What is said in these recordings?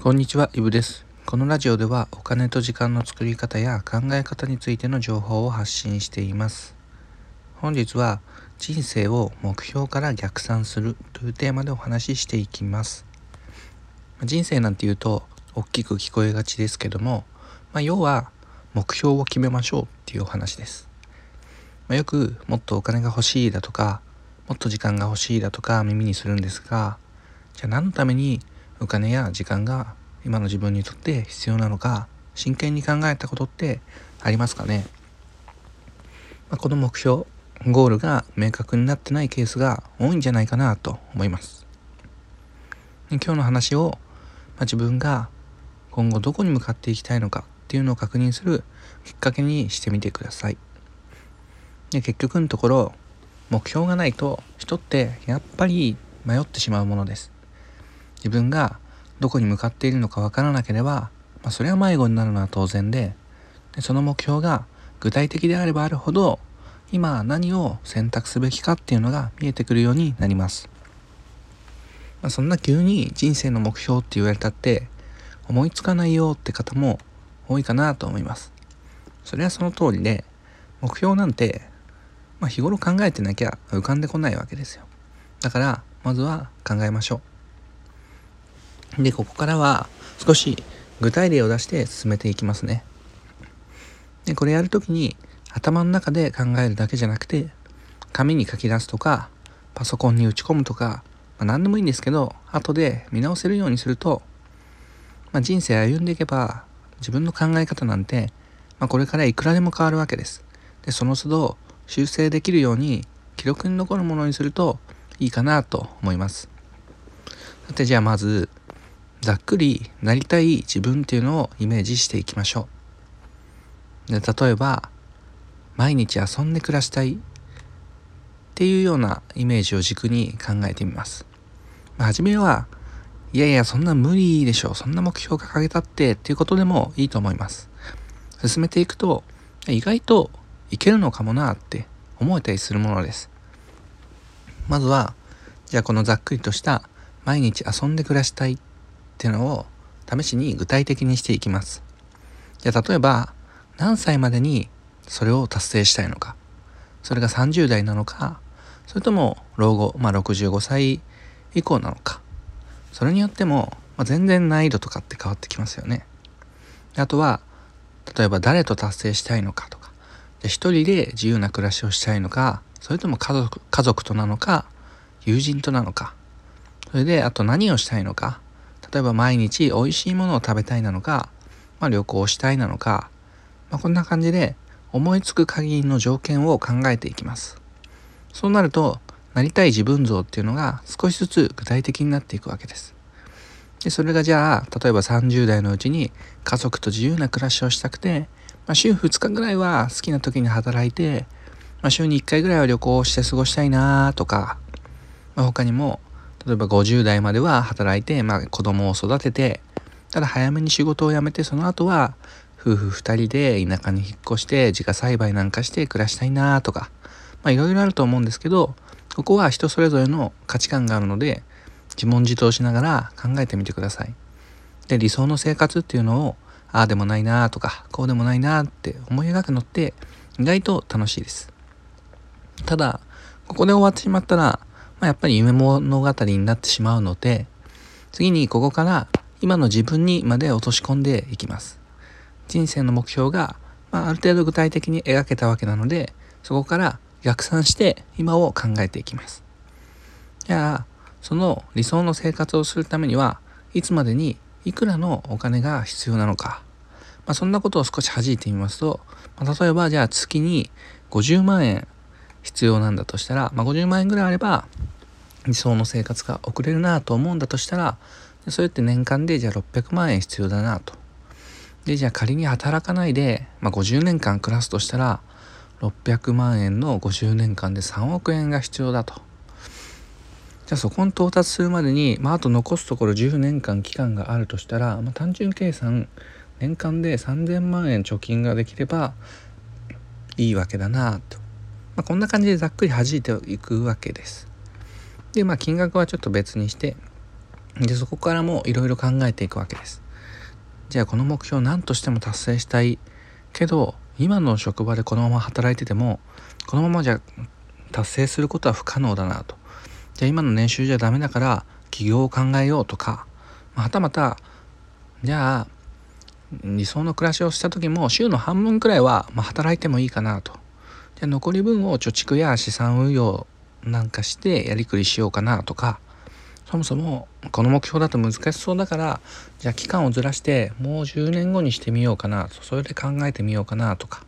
こんにちは、イブです。このラジオではお金と時間の作り方や考え方についての情報を発信しています。本日は人生を目標から逆算するというテーマでお話ししていきます。人生なんて言うと大きく聞こえがちですけども、まあ、要は目標を決めましょうっていうお話です。まあ、よくもっとお金が欲しいだとか、もっと時間が欲しいだとか耳にするんですが、じゃあ何のためにお金や時間が今の自分にとって必要なのか真剣に考えたことってありますかね、まあ、この目標ゴールが明確になってないケースが多いんじゃないかなと思います。今日の話を、まあ、自分が今後どこに向かっていきたいのかっていうのを確認するきっかけにしてみてください。で結局のところ目標がないと人ってやっぱり迷ってしまうものです。自分がどこに向かっているのかわからなければ、まあ、それは迷子になるのは当然ででその目標が具体的であればあるほど今何を選択すべきかっていうのが見えてくるようになります、まあ、そんな急に人生の目標って言われたって思いつかないよって方も多いかなと思います。それはその通りで目標なんて、まあ、日頃考えてなきゃ浮かんでこないわけですよ。だからまずは考えましょう。で、ここからは少し具体例を出して進めていきますね。で、これやるときに頭の中で考えるだけじゃなくて、紙に書き出すとか、パソコンに打ち込むとか、まあ、何でもいいんですけど、後で見直せるようにすると、まあ、人生歩んでいけば自分の考え方なんて、まあ、これからいくらでも変わるわけです。で、その都度修正できるように記録に残るものにするといいかなと思います。さてじゃあまずざっくりなりたい自分っていうのをイメージしていきましょう。で例えば毎日遊んで暮らしたいっていうようなイメージを軸に考えてみます。まあ、初めはいやいやそんな無理でしょそんな目標掲げたってっていうことでもいいと思います。進めていくと意外といけるのかもなって思えたりするものです。まずはじゃあこのざっくりとした毎日遊んで暮らしたいっていうのを試しに具体的にしていきます。じゃ例えば何歳までにそれを達成したいのか。それが30代なのか。それとも老後、まあ、65歳以降なのか。それによっても、まあ、全然難易度とかって変わってきますよね。あとは例えば誰と達成したいのかとか。じゃ一人で自由な暮らしをしたいのか。それとも家族家族となのか。友人となのか。それであと何をしたいのか。例えば毎日美味しいものを食べたいなのか、まあ、旅行したいなのか、まあ、こんな感じで思いつく限りの条件を考えていきます。そうなるとなりたい自分像っていうのが少しずつ具体的になっていくわけです。でそれがじゃあ例えば30代のうちに家族と自由な暮らしをしたくて、まあ、週2日ぐらいは好きな時に働いて、まあ、週に1回ぐらいは旅行をして過ごしたいなとか、まあ、他にも例えば50代までは働いて、まあ、子供を育ててただ早めに仕事を辞めてその後は夫婦2人で田舎に引っ越して自家栽培なんかして暮らしたいなとかまあいろいろあると思うんですけどここは人それぞれの価値観があるので自問自答しながら考えてみてください。で理想の生活っていうのをああでもないなとかこうでもないなって思い描くのって意外と楽しいです。ただここで終わってしまったらまあ、やっぱり夢物語になってしまうので次にここから今の自分にまで落とし込んでいきます。人生の目標が、まあ、ある程度具体的に描けたわけなのでそこから逆算して今を考えていきます。じゃあその理想の生活をするためにはいつまでにいくらのお金が必要なのか、まあ、そんなことを少し弾いてみますと、まあ、例えばじゃあ月に50万円必要なんだとしたら、まあ、50万円ぐらいあれば理想の生活が送れるなと思うんだとしたらそれって年間でじゃあ600万円必要だなと。でじゃあ仮に働かないで、まあ、50年間暮らすとしたら600万円の50年間で3億円が必要だと。じゃあそこに到達するまでに、まあ、あと残すところ10年間期間があるとしたら、まあ、単純計算年間で3000万円貯金ができればいいわけだなと。まあ、こんな感じでざっくり弾いていくわけです。でまあ金額はちょっと別にしてでそこからもいろいろ考えていくわけです。じゃあこの目標を何としても達成したいけど今の職場でこのまま働いててもこのままじゃ達成することは不可能だなと。じゃあ今の年収じゃダメだから起業を考えようとかはたまたじゃあ理想の暮らしをした時も週の半分くらいはま働いてもいいかなと。じゃあ残り分を貯蓄や資産運用なんかしてやりくりしようかなとかそもそもこの目標だと難しそうだからじゃあ期間をずらしてもう10年後にしてみようかなとそれで考えてみようかなとか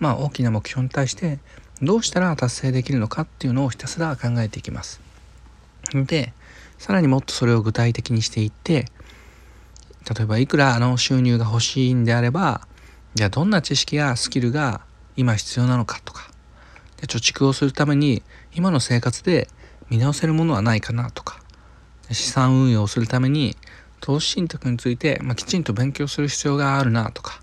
まあ大きな目標に対してどうしたら達成できるのかっていうのをひたすら考えていきます。でさらにもっとそれを具体的にしていって例えばいくらあの収入が欲しいんであればじゃあどんな知識やスキルが今必要なのかとか。で貯蓄をするために今の生活で見直せるものはないかなとか。資産運用をするために投資信託について、まあ、きちんと勉強する必要があるなとか。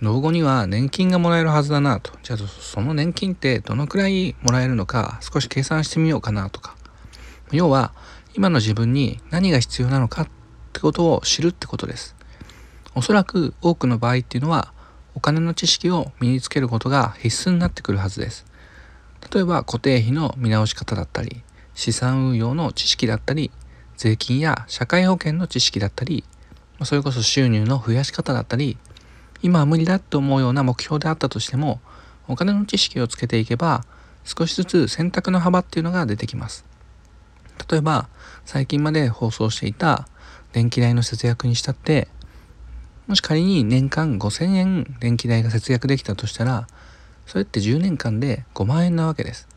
老後には年金がもらえるはずだなと。じゃあその年金ってどのくらいもらえるのか少し計算してみようかなとか。要は今の自分に何が必要なのかってことを知るってことです。おそらく多くの場合っていうのはお金の知識を身につけることが必須になってくるはずです。例えば固定費の見直し方だったり資産運用の知識だったり税金や社会保険の知識だったりそれこそ収入の増やし方だったり今は無理だと思うような目標であったとしてもお金の知識をつけていけば少しずつ選択の幅っていうのが出てきます。例えば最近まで放送していた電気代の節約にしたってもし仮に年間5000円電気代が節約できたとしたらそれって10年間で5万円なわけです。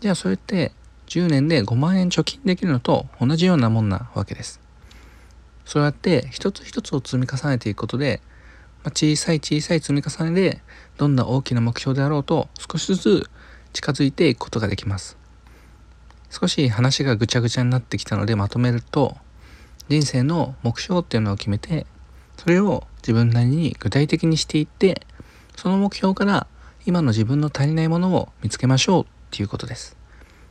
じゃあそれって10年で5万円貯金できるのと同じようなもんなわけです。そうやって一つ一つを積み重ねていくことでまあ小さい小さい積み重ねでどんな大きな目標であろうと少しずつ近づいていくことができます。少し話がぐちゃぐちゃになってきたのでまとめると人生の目標っていうのを決めてそれを自分なりに具体的にしていってその目標から今の自分の足りないものを見つけましょうっていうことです。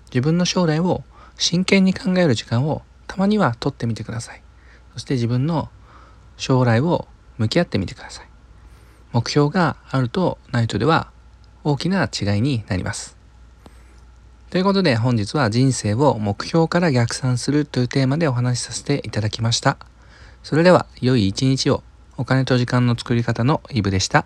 自分の将来を真剣に考える時間をたまには取ってみてください。そして自分の将来を向き合ってみてください。目標があるとないとでは大きな違いになります。ということで本日は人生を目標から逆算するというテーマでお話しさせていただきました。それでは良い一日をお金と時間の作り方のイブでした。